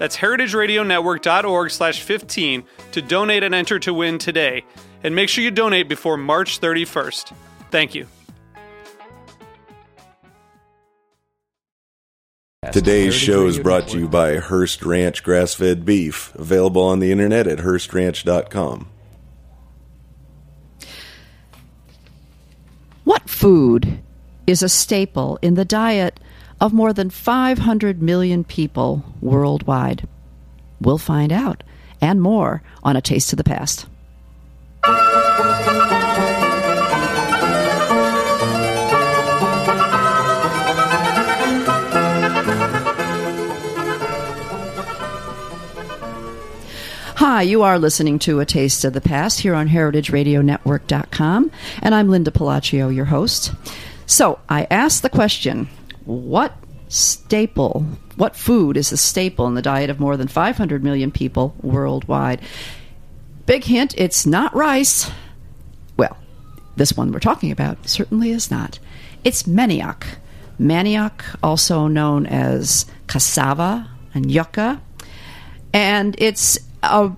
That's heritageradionetwork.org slash 15 to donate and enter to win today. And make sure you donate before March 31st. Thank you. Today's show is brought to you by Hearst Ranch Grass Fed Beef, available on the internet at HearstRanch.com. What food is a staple in the diet of more than 500 million people worldwide? We'll find out and more on A Taste of the Past. Hi, you are listening to A Taste of the Past here on heritageradionetwork.com, and I'm Linda Pelaccio, your host. So, I asked the question what staple, what food is a staple in the diet of more than 500 million people worldwide? Big hint, it's not rice. Well, this one we're talking about certainly is not. It's manioc. Manioc, also known as cassava and yucca. And it's a,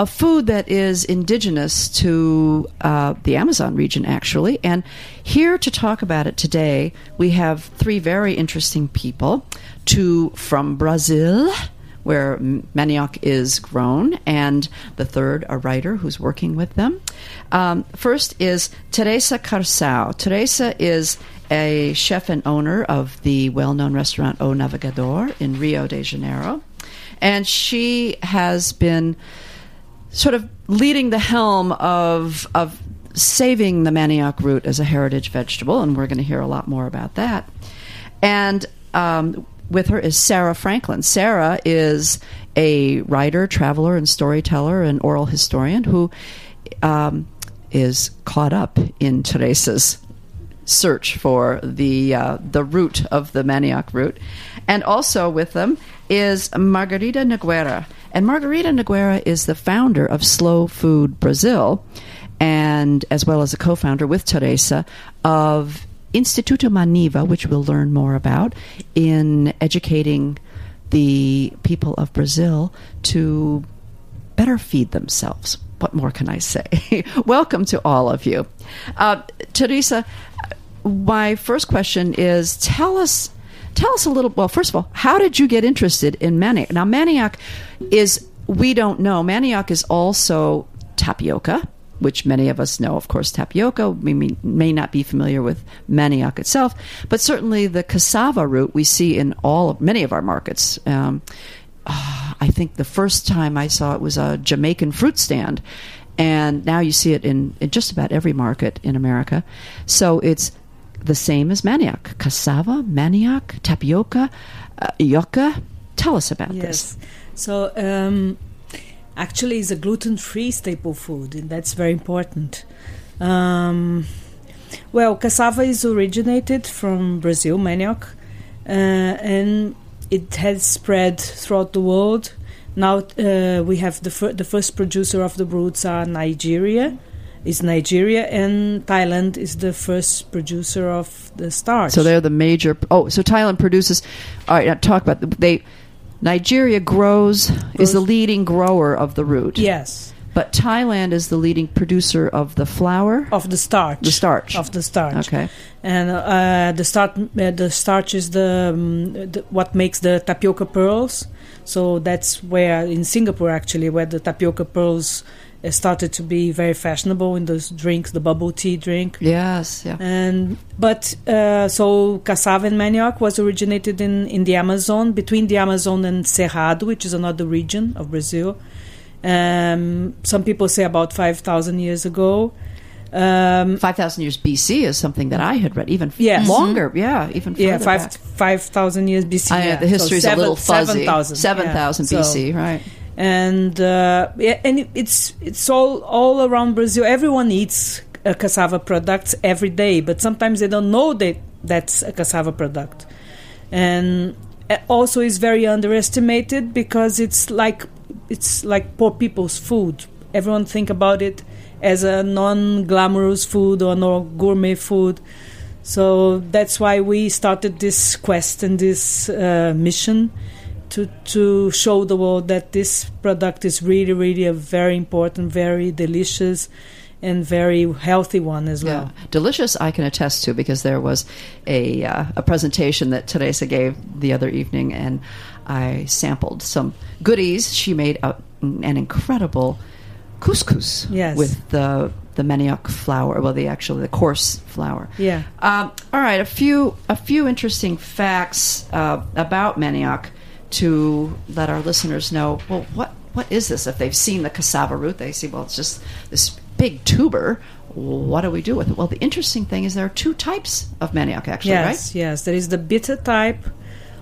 a food that is indigenous to uh, the Amazon region, actually. And here to talk about it today, we have three very interesting people. Two from Brazil, where manioc is grown, and the third, a writer who's working with them. Um, first is Teresa Corção. Teresa is a chef and owner of the well known restaurant O Navegador in Rio de Janeiro and she has been sort of leading the helm of of saving the manioc root as a heritage vegetable, and we're going to hear a lot more about that. And um, with her is Sara Franklin. Sara is a writer, traveler, and storyteller, and oral historian who um, is caught up in Teresa's search for the uh, the root of the manioc root, and also with them is Margarida Nogueira. And Margarida Nogueira is the founder of Slow Food Brazil, and as well as a co founder with Teresa of Instituto Maniva, which we'll learn more about, in educating the people of Brazil to better feed themselves. What more can I say? Welcome to all of you. Uh, Teresa, my first question is tell us Tell us a little. Well, first of all, how did you get interested in manioc? Now, manioc is we don't know. Manioc is also tapioca, which many of us know. Of course, tapioca. We may, not be familiar with manioc itself, but certainly the cassava root we see in all of many of our markets. Um, uh, I think the first time I saw it was a Jamaican fruit stand, and now you see it in, in just about every market in America. So it's the same as manioc cassava, manioc, tapioca, uh, yucca. Tell us about yes. this. So, um, actually, it's a gluten free staple food, and that's very important. Um, well, cassava is originated from Brazil, manioc, uh, and it has spread throughout the world. Now uh, we have the, fir- the first producer of the roots are Nigeria, is Nigeria, and Thailand is the first producer of the starch. So they're the major. Oh, so Thailand produces. All right, now talk about they. Nigeria grows, grows is the leading grower of the root. Yes. But Thailand is the leading producer of the flour of the starch. The starch of the starch. Okay. And uh, the start uh, the starch is the, um, the, what makes the tapioca pearls. So that's where in Singapore actually where the tapioca pearls uh, started to be very fashionable in those drinks, the bubble tea drink. Yes, yeah. And but uh, so cassava and manioc was originated in in the Amazon between the Amazon and Cerrado, which is another region of Brazil. Um, some people say about five thousand years ago. Um, 5,000 years BC is something that I had read, even Yes. longer. Yeah, even yeah, five back. five thousand years BC. I, yeah. the history so a little fuzzy. 7,000 7,000 yeah. BC, So- right. And uh, and it's it's all all around Brazil. Everyone eats cassava products every day, but sometimes they don't know that that's a cassava product, and uh, also is very underestimated because it's like it's like poor people's food. Everyone think about it as a non-glamorous food or no gourmet food. So that's why we started this quest and this uh, mission to to show the world that this product is really, really a very important, very delicious, and very healthy one as well. Yeah, delicious. I can attest to because there was a uh, a presentation that Teresa gave the other evening, and I sampled some goodies. She made a, an incredible couscous Yes. with the the manioc flour. Well, the actually the coarse flour. Yeah. Um, all right, a few a few interesting facts uh, about manioc to let our listeners know. Well, what what is this? If they've seen the cassava root, they see well, it's just this big tuber. What do we do with it? Well, the interesting thing is there are two types of manioc, actually, yes, right? yes. There is the bitter type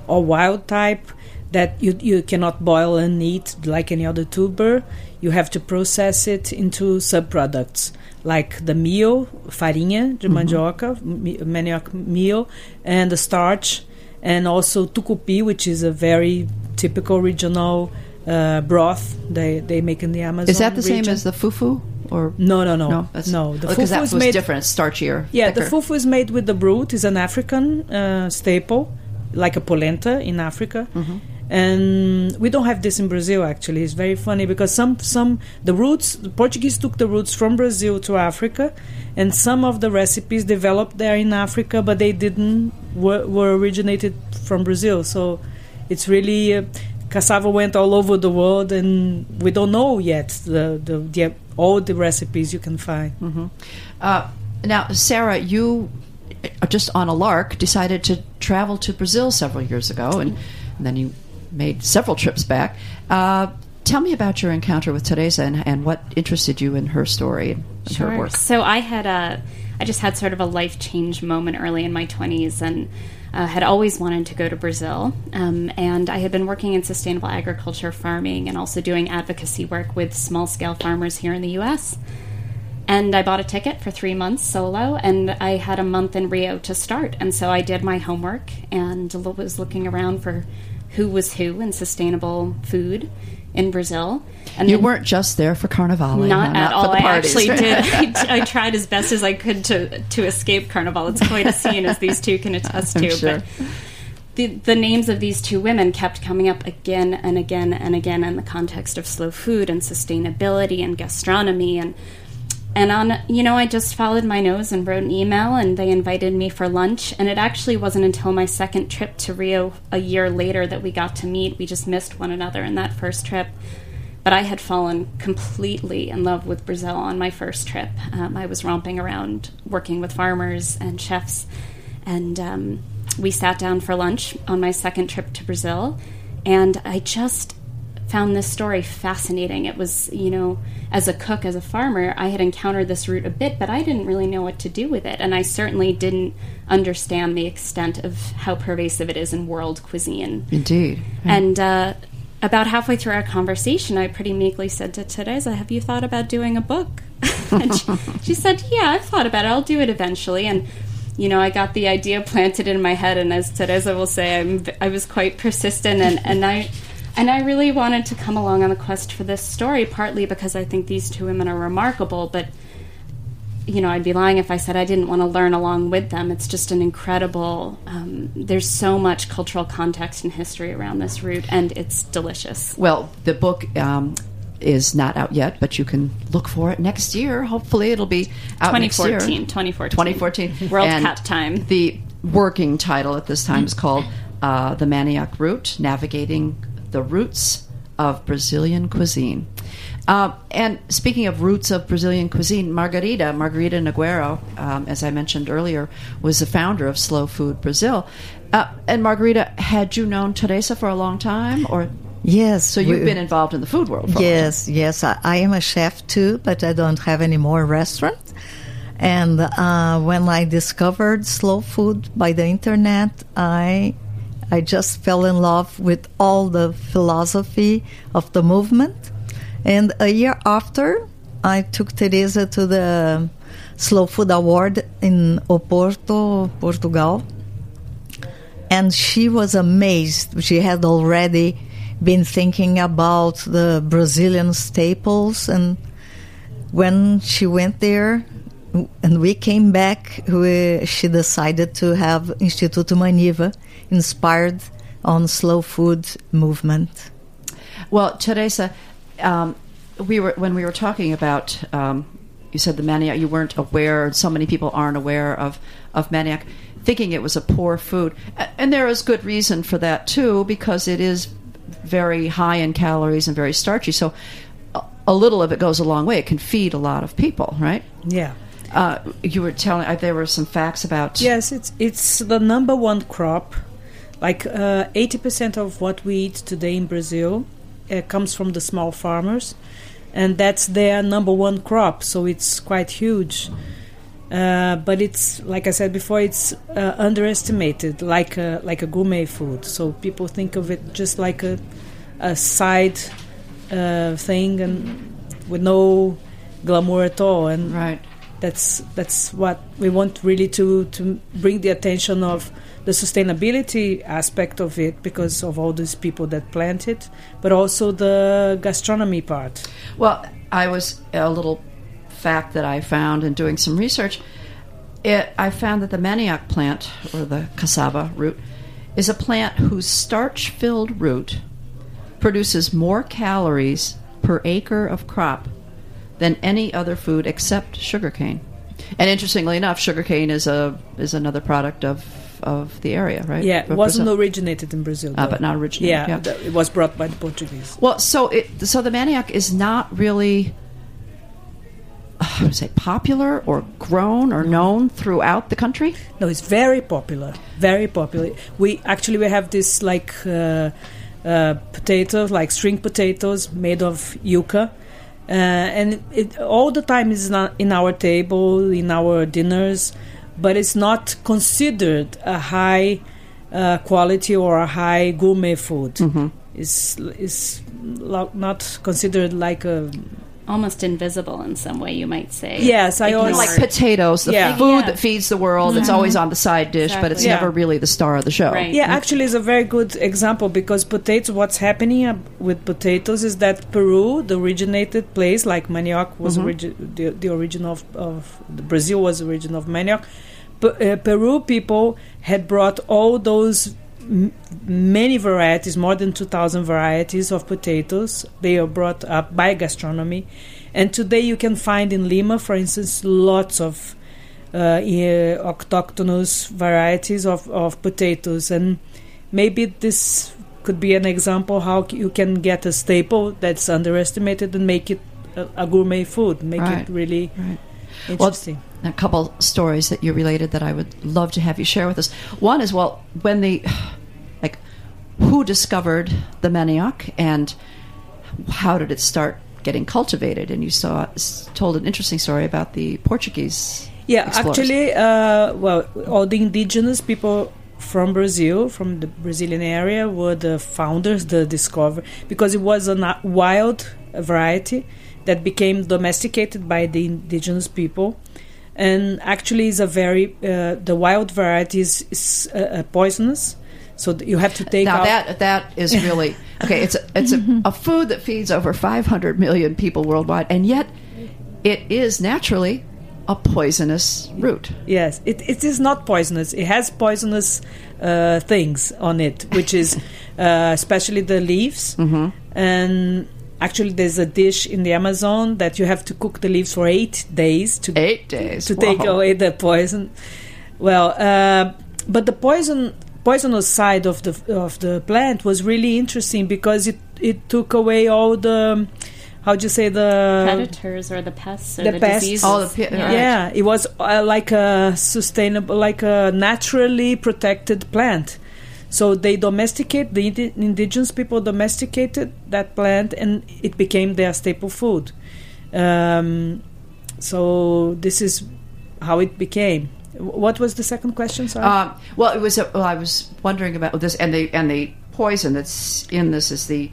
or wild type that you you cannot boil and eat like any other tuber. You have to process it into subproducts like the meal, farinha de mm-hmm. mandioca, mi- manioc meal, and the starch, and also tucupi, which is a very typical regional uh, broth they they make in the Amazon. Is that the same as the fufu? Or No, no, no, no, no. The because fufu that is was made different, starchier. yeah, the fufu is made with the brood. It's an African uh, staple, like a polenta in Africa. Mm-hmm. And we don't have this in Brazil. Actually, it's very funny because some some the roots the Portuguese took the roots from Brazil to Africa, and some of the recipes developed there in Africa, but they didn't were, were originated from Brazil. So it's really uh, cassava went all over the world, and we don't know yet the the, the all the recipes you can find. Uh, now, Sara, you uh, just on a lark decided to travel to Brazil several years ago, and, and then you made several trips back. Uh, tell me about your encounter with Teresa and, and what interested you in her story and, and her work. So I had a, I just had sort of a life change moment early in my twenties, and uh, had always wanted to go to Brazil. Um, and I had been working in sustainable agriculture, farming, and also doing advocacy work with small scale farmers here in the U.S. And I bought a ticket for three months solo, and I had a month in Rio to start. And so I did my homework and was looking around for who was who in sustainable food in Brazil. And You weren't just there for Carnival, not at for all. the I actually did. I, I tried as best as I could to to escape Carnival. It's quite a scene, as these two can attest to. sure. But the the names of these two women kept coming up again and again and again in the context of slow food and sustainability and gastronomy and. And on, you know, I just followed my nose and wrote an email, and they invited me for lunch. And it actually wasn't until my second trip to Rio a year later that we got to meet. We just missed one another in that first trip. But I had fallen completely in love with Brazil on my first trip. Um, I was romping around working with farmers and chefs, and um, we sat down for lunch on my second trip to Brazil. And I just found this story fascinating. It was, you know, as a cook, as a farmer, I had encountered this root a bit, but I didn't really know what to do with it. And I certainly didn't understand the extent of how pervasive it is in world cuisine. Indeed. And uh, about halfway through our conversation, I pretty meekly said to Teresa, Have you thought about doing a book? and she, she said, Yeah, I've thought about it. I'll do it eventually. And, you know, I got the idea planted in my head. And as Teresa will say, I'm, I was quite persistent. And, and I. And I really wanted to come along on the quest for this story, partly because I think these two women are remarkable, but you know, I'd be lying if I said I didn't want to learn along with them. It's just an incredible. Um, there's so much cultural context and history around this root, and it's delicious. Well, the book um, is not out yet, but you can look for it next year. Hopefully, it'll be out next year. 2014, 2014, 2014. World And Cup time. The working title at this time is called uh, The Manioc Route: Navigating the Roots of Brazilian Cuisine. Uh, and speaking of roots of Brazilian cuisine, Margarida, Margarida Nogueira, um, as I mentioned earlier, was the founder of Slow Food Brazil. Uh, and Margarida, had you known Teresa for a long time, or Yes. so you've we- been involved in the food world? For a long Yes, yes. I, I am a chef too, but I don't have any more restaurant. And uh, when I discovered slow food by the internet, I I just fell in love with all the philosophy of the movement. And a year after, I took Teresa to the Slow Food Award in Oporto, Portugal and she was amazed. She had already been thinking about the Brazilian staples, and when she went there and we came back, we, she decided to have Instituto Maniva inspired on slow food movement. Well, Teresa, um, we were when we were talking about. Um, you said the manioc. You weren't aware. So many people aren't aware of of manioc, thinking it was a poor food, and there is good reason for that too, because it is very high in calories and very starchy. So, a, a little of it goes a long way. It can feed a lot of people, right? Yeah. Uh, you were telling. Uh, there were some facts about. Yes, it's it's the number one crop. Like uh, eighty percent of what we eat today in Brazil uh, comes from the small farmers, and that's their number one crop. So it's quite huge. Uh, but it's like I said before, it's uh, underestimated, like a like a gourmet food. So people think of it just like a a side uh, thing and with no glamour at all. And Right. that's that's what we want really to to bring the attention of the sustainability aspect of it because of all these people that plant it, but also the gastronomy part. Well, I was a little fact that I found in doing some research. It, I found that the manioc plant, or the cassava root, is a plant whose starch filled root produces more calories per acre of crop than any other food except sugarcane. And interestingly enough, sugarcane is a is another product of of the area, right? Yeah, it wasn't Brazil. originated in Brazil, Ah, but not originated, Yeah, yeah. it was brought by the Portuguese. Well, so it so the manioc is not really uh, how to say popular or grown or known throughout the country. No, it's very popular. Very popular. We actually we have this like uh, uh, potatoes, like string potatoes made of yucca, uh, and it all the time is not in our table, in our dinners, but it's not considered a high uh, quality or a high gourmet food. It's it's lo- not considered like a Almost invisible in some way, you might say. Yes, I always- Like potatoes, the Yeah. food Yeah. that feeds the world. It's always on the side dish, but it's Exactly. never really the star of the show. Right. Yeah, actually, it's a very good example because potatoes. What's happening uh, with potatoes is that Peru, the originated place, like manioc was origi- the, the origin of, of the Brazil was the origin of manioc. P- uh, Peru people had brought all those m- many varieties, more than two thousand varieties of potatoes. They are brought up by gastronomy, and today you can find in Lima, for instance, lots of uh, autochthonous varieties of, of potatoes and maybe this could be an example how you can get a staple that's underestimated and make it a, a gourmet food make Right, it really right. Interesting a couple stories that you related that I would love to have you share with us. One is well, when the like who discovered the manioc and how did it start getting cultivated? And you saw told an interesting story about the Portuguese. yeah explorers. actually uh, well all the indigenous people from brazil from the brazilian area were the founders the discover because it was a wild variety that became domesticated by the indigenous people and actually is a very uh, the wild variety is, is uh, uh, poisonous so you have to take now out that that is really okay. It's a, it's a, a food that feeds over 500 million people worldwide, and yet it is naturally a poisonous root. Yes, it, it is not poisonous. It has poisonous uh, things on it, which is uh, especially the leaves. Mm-hmm. And actually, there's a dish in the Amazon that you have to cook the leaves for eight days to Eight days to take Whoa. away the poison. Well, uh, but the poison poisonous side of the of the plant was really interesting because it it took away all the how do you say the Predators or the pests or the the, pests. diseases. Oh, the pe- yeah. Yeah, it was uh, like a sustainable, like a naturally protected plant. So they domesticate the indi- indigenous people domesticated that plant, and it became their staple food. Um, so this is how it became. What was the second question? Sorry. Um, well, it was. A, well, I was wondering about this, and the and the poison that's in this is the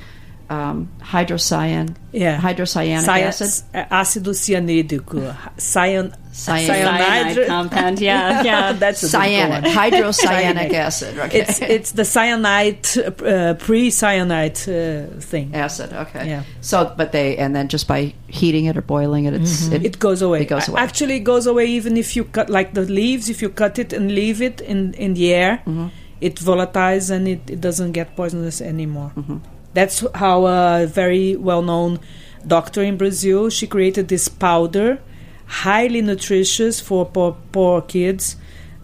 um, hydrocyan. Yeah. hydrocyanic Cyan- acid. uh, ácido cianídrico. Cyan, Cyan- Cyanide compound, yeah, yeah. That's a one. hydrocyanic acid. Okay. It's it's the cyanide, uh, pre-cyanide uh, thing. acid. Okay. Yeah. So, but they and then just by heating it or boiling it, it's it, It goes away. It goes away. Actually, it goes away even if you cut like the leaves. If you cut it and leave it in in the air, Mm-hmm. it volatilizes and it, it doesn't get poisonous anymore. Mm-hmm. That's how a very well known doctor in Brazil she created this powder, highly nutritious for poor, poor kids.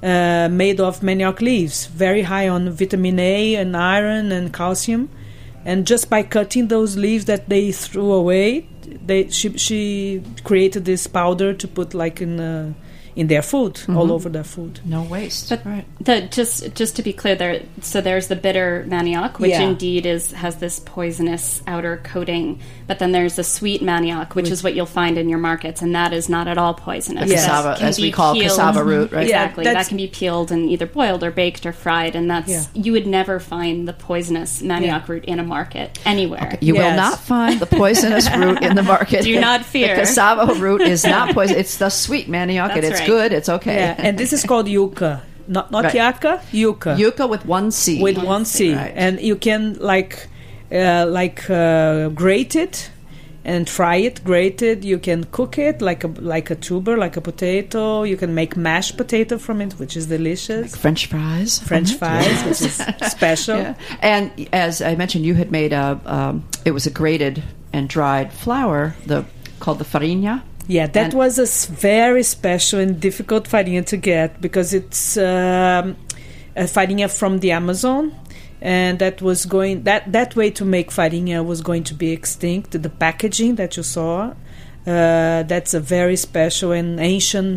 Uh, made of manioc leaves, very high on vitamin A and iron and calcium, and just by cutting those leaves that they threw away, they she she created this powder to put like in in their food, all mm-hmm. over their food. no waste. But right. the, just just to be clear, there so there's the bitter manioc, which Yeah. indeed is has this poisonous outer coating. But then there's the sweet manioc, which is what you'll find in your markets, and that is not at all poisonous. Yes. Cassava, as we call peeled- cassava root, right? Yeah, Exactly, that's- that can be peeled and either boiled or baked or fried, and that's Yeah. you would never find the poisonous manioc Yeah. root in a market anywhere. You will not find the poisonous root in the market. Do not fear. The cassava root is not poison. It's the sweet manioc, and That's it's right. good. It's okay. Yeah, and this is called yucca, not not Right. yucca, yucca. yucca with one C. with one C, Right. and you can like uh, like uh, grate it and fry it. Grate it. You can cook it like a like a tuber, like a potato. You can make mashed potato from it, which is delicious. French fries. French fries, which is special. Yeah. And as I mentioned, you had made a. Um, it was a grated and dried flour, the called the farinha. Yeah, that And- was a very special and difficult farinha to get because it's um, a farinha from the Amazon, and that was going that that way to make farinha was going to be extinct. The packaging that you saw, uh, that's a very special and ancient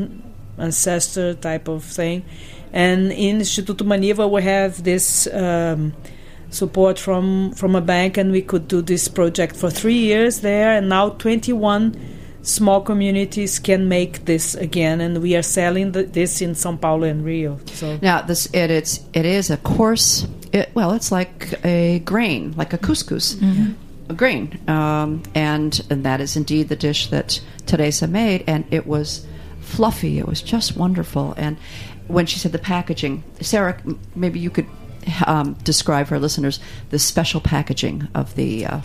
ancestor type of thing. And in Instituto Maniva, we have this. Um, support from from a bank and we could do this project for three years there and now 21 small communities can make this again and we are selling the, this in sao paulo and rio so Now this it, it's it is a coarse. It, well, it's like a grain, like a couscous, a grain, um, and and that is indeed the dish that Teresa made, and it was fluffy. It was just wonderful. And when she said the packaging, Sara, maybe you could um, describe for our listeners the special packaging of the uh,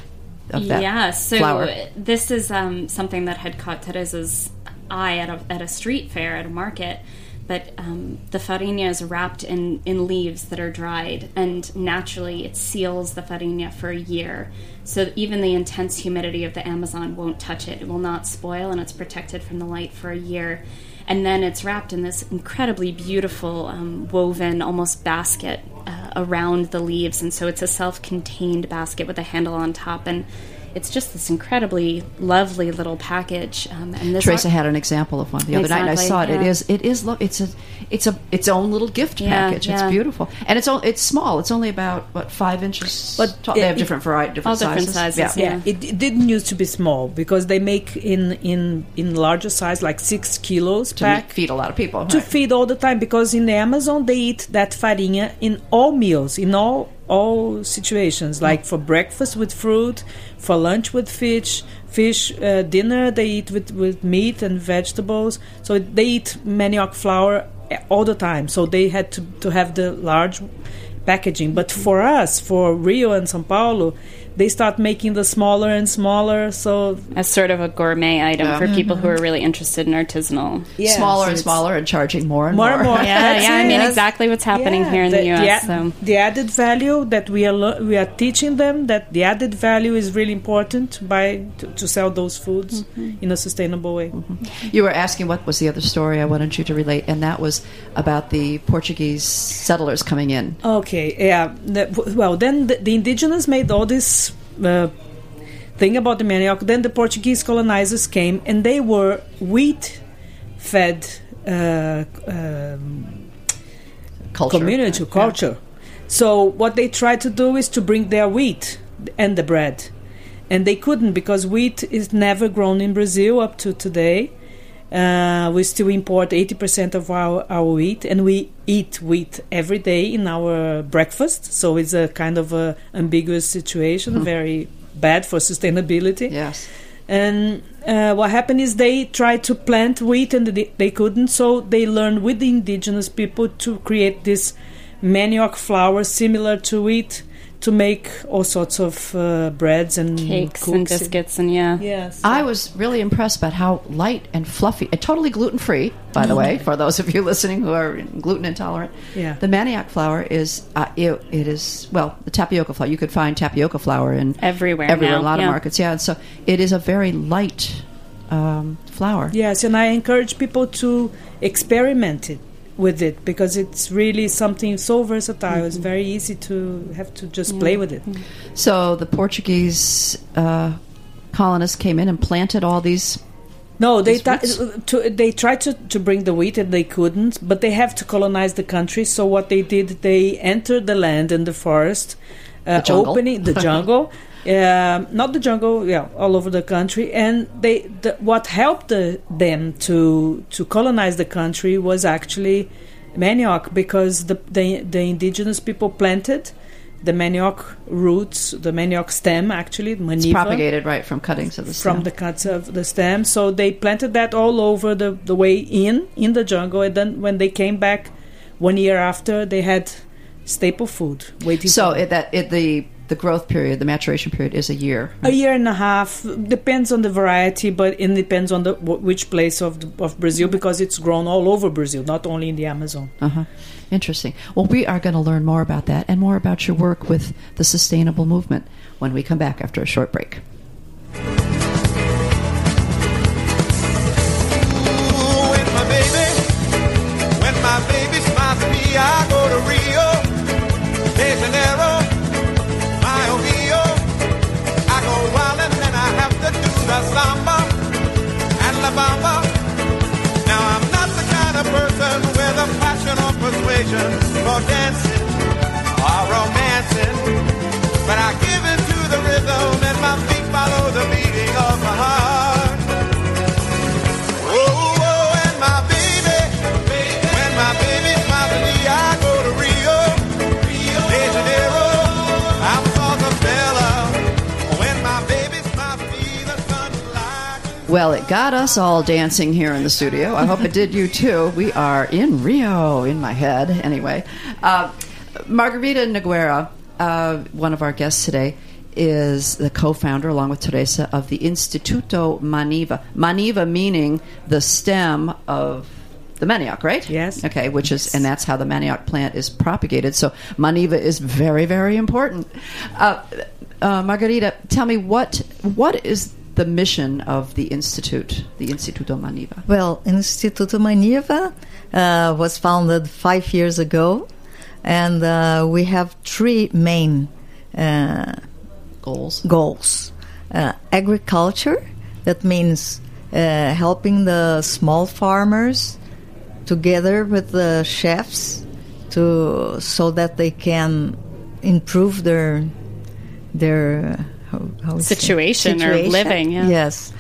of that yeah, so flour. this is um, something that had caught Teresa's eye at a, at a street fair, at a market. But um, the farinha is wrapped in, in leaves that are dried, and naturally it seals the farinha for a year. So even the intense humidity of the Amazon won't touch it. It will not spoil, and it's protected from the light for a year. And then it's wrapped in this incredibly beautiful, um, woven, almost basket uh, around the leaves. And so it's a self contained basket with a handle on top. And it's just this incredibly lovely little package. Um, and this Teresa had an example of one the other night. And I saw it. It yeah. is. It is. Lo- it's a. It's a. Its own little gift Yeah, package. yeah. It's beautiful, and it's o- It's small. It's only about what five inches. But tall. they it- have different variety, different All different sizes. sizes, Yeah. yeah it, it didn't used to be small because they make in in in larger size like six kilos To pack feed a lot of people. to right. feed all the time because in the Amazon they eat that farinha in all meals, in all all situations, like for breakfast with fruit, for lunch with fish, fish uh, dinner they eat with with meat and vegetables. So they eat manioc flour all the time. So they had to to have the large packaging. But for us, for Rio and São Paulo, they start making the smaller and smaller. So as sort of a gourmet item Yeah. for people who are really interested in artisanal. yeah, smaller so and smaller and charging more and More more. and more. Yeah, That's yeah. I mean, Yes. exactly what's happening Yeah, here in the, the, U.S. The, so. the added value that we are lo- we are teaching them that the added value is really important by to, to sell those foods Mm-hmm. in a sustainable way. You were asking what was the other story I wanted you to relate, and that was about the Portuguese settlers coming in. Okay, yeah. The, well, then the, the indigenous made all this uh, thing about the manioc. Then the Portuguese colonizers came, and they were wheat-fed uh, um, Culture. community Yeah. culture. So what they tried to do is to bring their wheat and the bread, and they couldn't because wheat is never grown in Brazil up to today. Uh, we still import 80% of our, our wheat, and we eat wheat every day in our breakfast. So it's a kind of a ambiguous situation, very bad for sustainability. Yes. And uh, what happened is they tried to plant wheat and they, they couldn't, so they learned with the indigenous people to create this manioc flour similar to wheat to make all sorts of uh, breads and Cakes cooks and biscuits and yeah. Yes. I was really impressed about how light and fluffy, and totally gluten free, by the way, for those of you listening who are gluten intolerant. Yeah. The manioc flour is, uh, it, it is, well, the tapioca flour. You could find tapioca flour in Everywhere everywhere, now, a lot yeah. of markets. Yeah. And so it is a very light um, flour. Yes, and I encourage people to experiment it with it because it's really something so versatile. It's very easy to have to just play with it. So the Portuguese uh, colonists came in and planted all these. No, they These roots? to, they tried to, to bring the wheat and they couldn't, but they have to colonize the country. So what they did, they entered the land and the forest, uh, The opening the jungle, um, not the jungle, yeah, all over the country. And they the, what helped the, them to to colonize the country was actually manioc because the the, the indigenous people planted the manioc roots, the manioc stem actually, It's propagated right from cuttings of the from the cuts of the stem. So they planted that all over the, the way in, in the jungle. And then when they came back one year after, they had staple food waiting So for it, that it, the the growth period, the maturation period, is a year. a year and a half depends on the variety, but it depends on the which place of the, of Brazil because it's grown all over Brazil, not only in the Amazon. Uh-huh. Interesting. Well, we are going to learn more about that and more about your work with the sustainable movement when we come back after a short break. when my baby, when my baby smiles at me, I go to Rio, Well, it got us all dancing here in the studio. I hope it did you too. We are in Rio, in my head, anyway. Uh, Margarida Nogueira, uh, one of our guests today, is the co-founder, along with Teresa, of the Instituto Maniva. Maniva meaning the stem of the manioc, right? Yes. Okay, which is, and that's how the manioc plant is propagated. So maniva is very, very important. Uh, uh, Margarida, tell me what what is the mission of the institute, the Instituto Maniva? Well, Instituto Maniva uh, was founded five years ago, and uh, we have three main uh, Goals. goals uh, agriculture, that means uh, helping the small farmers together with the chefs to so that they can improve their their how, how it? Situation or living, yeah. Yes,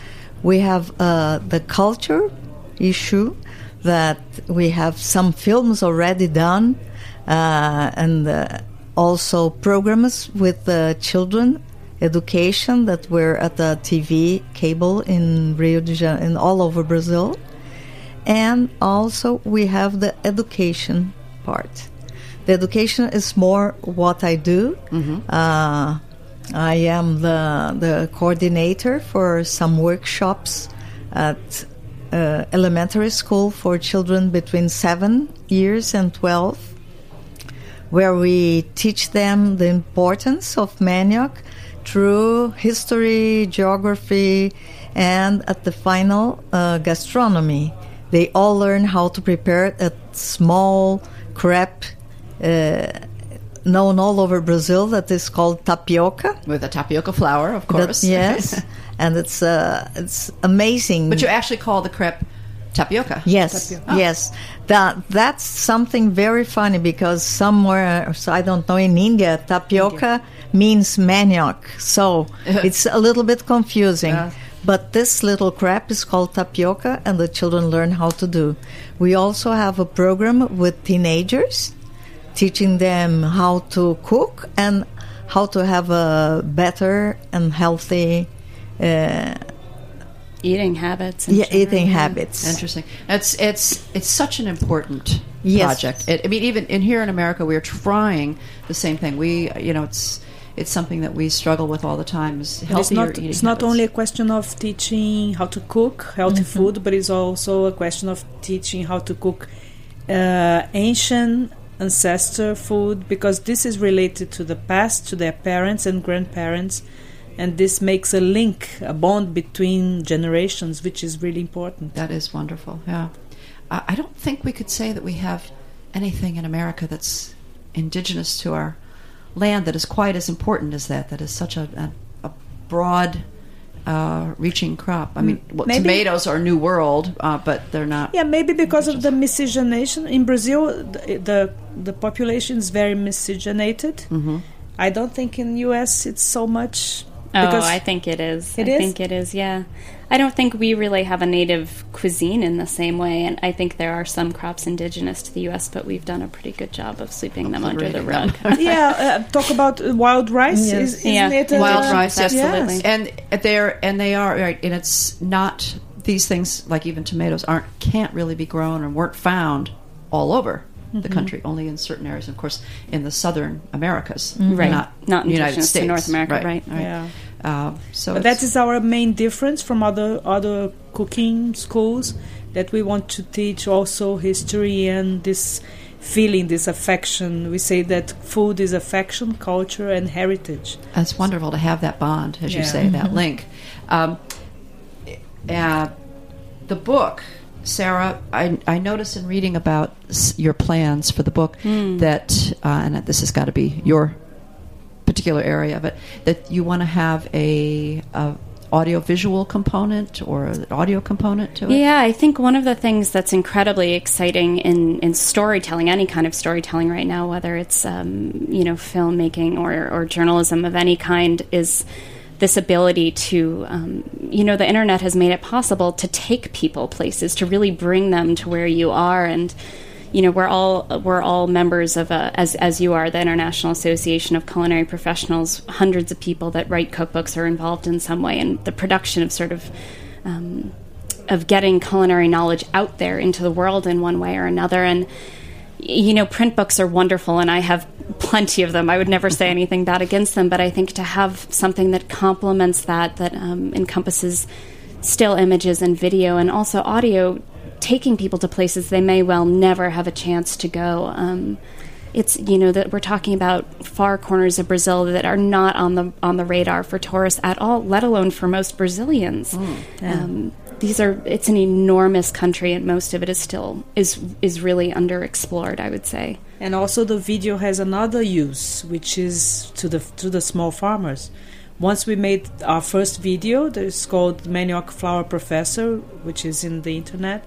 we have uh, the culture issue that we have some films already done, uh, and uh, also programs with the children education that were at the TV cable in Rio de Janeiro and all over Brazil, and also we have the education part. The education is more what I do. Uh, I am the the coordinator for some workshops at uh, elementary school for children between seven years and twelve, where we teach them the importance of manioc through history, geography, and at the final uh, gastronomy. They all learn how to prepare a small crepe uh, known all over Brazil that is called tapioca. With a tapioca flour, of That- course. yes, and it's uh, it's amazing. but you actually call the crepe tapioca. Yes, yes. That that's something very funny because somewhere, so I don't know, in India, tapioca means manioc, so it's a little bit confusing. Yeah. But this little crepe is called tapioca, and the children learn how to do. We also have a program with teenagers, teaching them how to cook and how to have a better and healthy uh, Eating habits. yeah, general, eating habits. Interesting. It's it's it's such an important Yes. project. It, I mean, even in here in America, we're trying the same thing. We, you know, it's it's something that we struggle with all the time. Is But it's healthier not eating it's not habits. only a question of teaching how to cook healthy food but it's also a question of teaching how to cook uh, ancient ancestor food because this is related to the past to their parents and grandparents and this makes a link a bond between generations which is really important That is wonderful. Yeah, I, don't think we could say that we have anything in America that's indigenous to our land that is quite as important as that. That is such a a, a broad. Uh, reaching crop. I mean, well, tomatoes are New World, uh, but they're not. yeah maybe because of the miscegenation in brazil the the, the population is very miscegenated i don't think in us it's so much Oh, because I think it is. It I is? think it is. Yeah, I don't think we really have a native cuisine in the same way, and I think there are some crops indigenous to the U.S., but we've done a pretty good job of sweeping them under the rug. yeah, uh, talk about uh, wild rice. Yes. Is, isn't Yeah. it? uh, wild rice, yes. absolutely. And they're and they are right, and it's not these things like even tomatoes aren't can't really be grown or weren't found all over Mm-hmm. the country, only in certain areas. Of course, in the southern Americas, Right. Not, Not United indigenous to States, North America, right. Yeah. Uh, so But that is our main difference from other other cooking schools that we want to teach also history and this feeling, this affection. We say that food is affection, culture, and heritage. It's wonderful to have that bond, as you say, that link. Um, uh, the book, Sara, I, I noticed in reading about your plans for the book that, uh, and this has got to be your particular area, of it, that you want to have a, a audio visual component or an audio component to it. Yeah, I think one of the things that's incredibly exciting in, in storytelling, any kind of storytelling right now, whether it's um, you know filmmaking or, or journalism of any kind, is this ability to um, you know the internet has made it possible to take people places, to really bring them to where you are, and you know we're all we're all members of a as as you are the International Association of Culinary Professionals. Hundreds of people that write cookbooks are involved in some way in the production of sort of. Um, of getting culinary knowledge out there into the world in one way or another. And, you know, print books are wonderful, and I have plenty of them. I would never say anything bad against them, but I think to have something that complements that, that um, encompasses still images and video and also audio, taking people to places they may well never have a chance to go. Um, it's you know that we're talking about far corners of Brazil that are not on the on the radar for tourists at all, let alone for most Brazilians. Um, these are it's an enormous country, and most of it is still is is really underexplored. I would say. And also, the video has another use, which is to the to the small farmers. Once we made our first video, that is called Manioc Flower Professor, which is in the internet.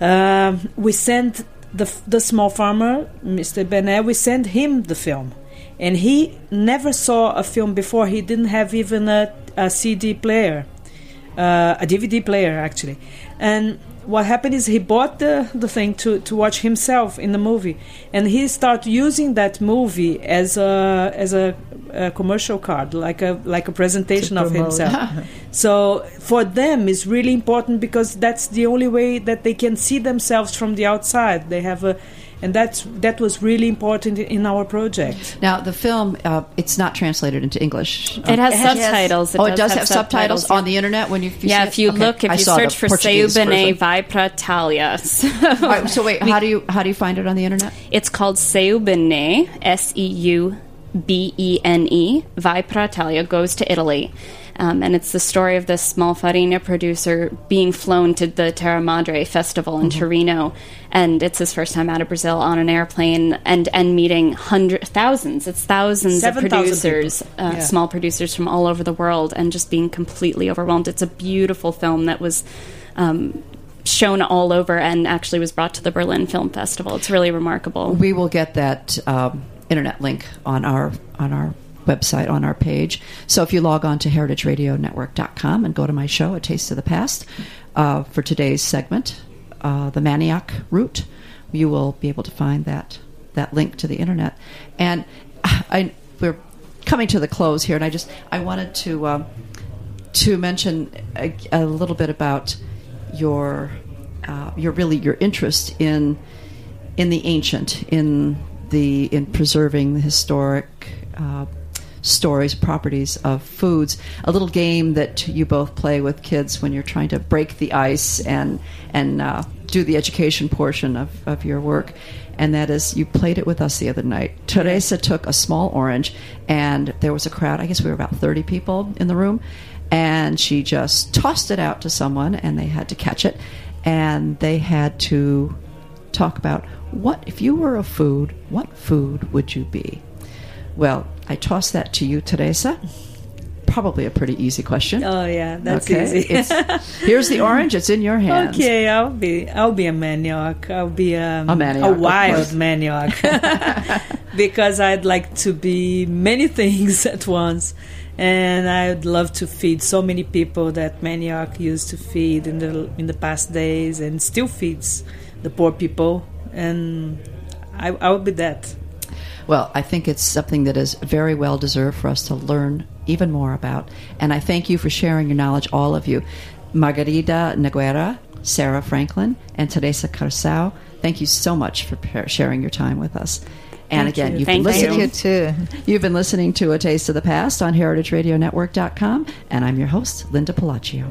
Um, we sent the the small farmer, Mr. Bené, we sent him the film, and he never saw a film before. He didn't have even a, a CD player, uh, a DVD player actually, and what happened is he bought the, the thing to, to watch himself in the movie. And he started using that movie as a as a, a commercial card like a like a presentation of himself. So for them it's really important because that's the only way that they can see themselves from the outside. They have a and that's that was really important in our project Now, the film, uh, it's not translated into English. It has Yes. subtitles. oh, it does have, subtitles, yeah. on the internet when you, if you yeah, see if it? you Okay. look, if I you search for Portuguese Seu Bene version. Vai Pra Italia. So All right, so wait, how do you how do you find it on the internet? It's called Seu Bene, S E U B E N E, Vai Pra Italia, goes to Italy. Um, and it's the story of this small farinha producer being flown to the Terra Madre festival in Torino. And it's his first time out of Brazil on an airplane and, and meeting hundreds, thousands, it's thousands of producers, uh, Yeah. small producers from all over the world, and just being completely overwhelmed. It's a beautiful film that was. Um, shown all over and actually was brought to the Berlin Film Festival. It's really remarkable. We will get that um, internet link on our on our website on our page. So if you log on to heritageradionetwork.com and go to my show, A Taste of the Past, uh, for today's segment, uh, the Manioc route, you will be able to find that that link to the internet. And I we're coming to the close here, and I just I wanted to um, to mention a, a little bit about your uh, your really your interest in in the ancient, in the in preserving the historic uh, stories, properties of foods. A little game that you both play with kids when you're trying to break the ice and and uh, do the education portion of, of your work. And that is, you played it with us the other night. Teresa took a small orange, and there was a crowd. I guess we were about 30 people in the room. And she just tossed it out to someone, and they had to catch it. And they had to talk about what if you were a food, what food would you be? Well, I toss that to you, Teresa. Probably a pretty easy question. Oh yeah, that's okay. easy. Here's the orange. It's in your hands. Okay, I'll be I'll be a manioc. I'll be um, A manioc, of wild manioc because I'd like to be many things at once, and I'd love to feed so many people that manioc used to feed in the in the past days and still feeds the poor people, and I I will be that. Well, I think it's something that is very well deserved for us to learn even more about. And I thank you for sharing your knowledge, all of you. Margarida Nogueira, Sara Franklin, and Teresa Corção, thank you so much for sharing your time with us. And Thank again, you. you've been listening. You too. You've been listening to A Taste of the Past on heritageradionetwork.com, and I'm your host, Linda Pelaccio.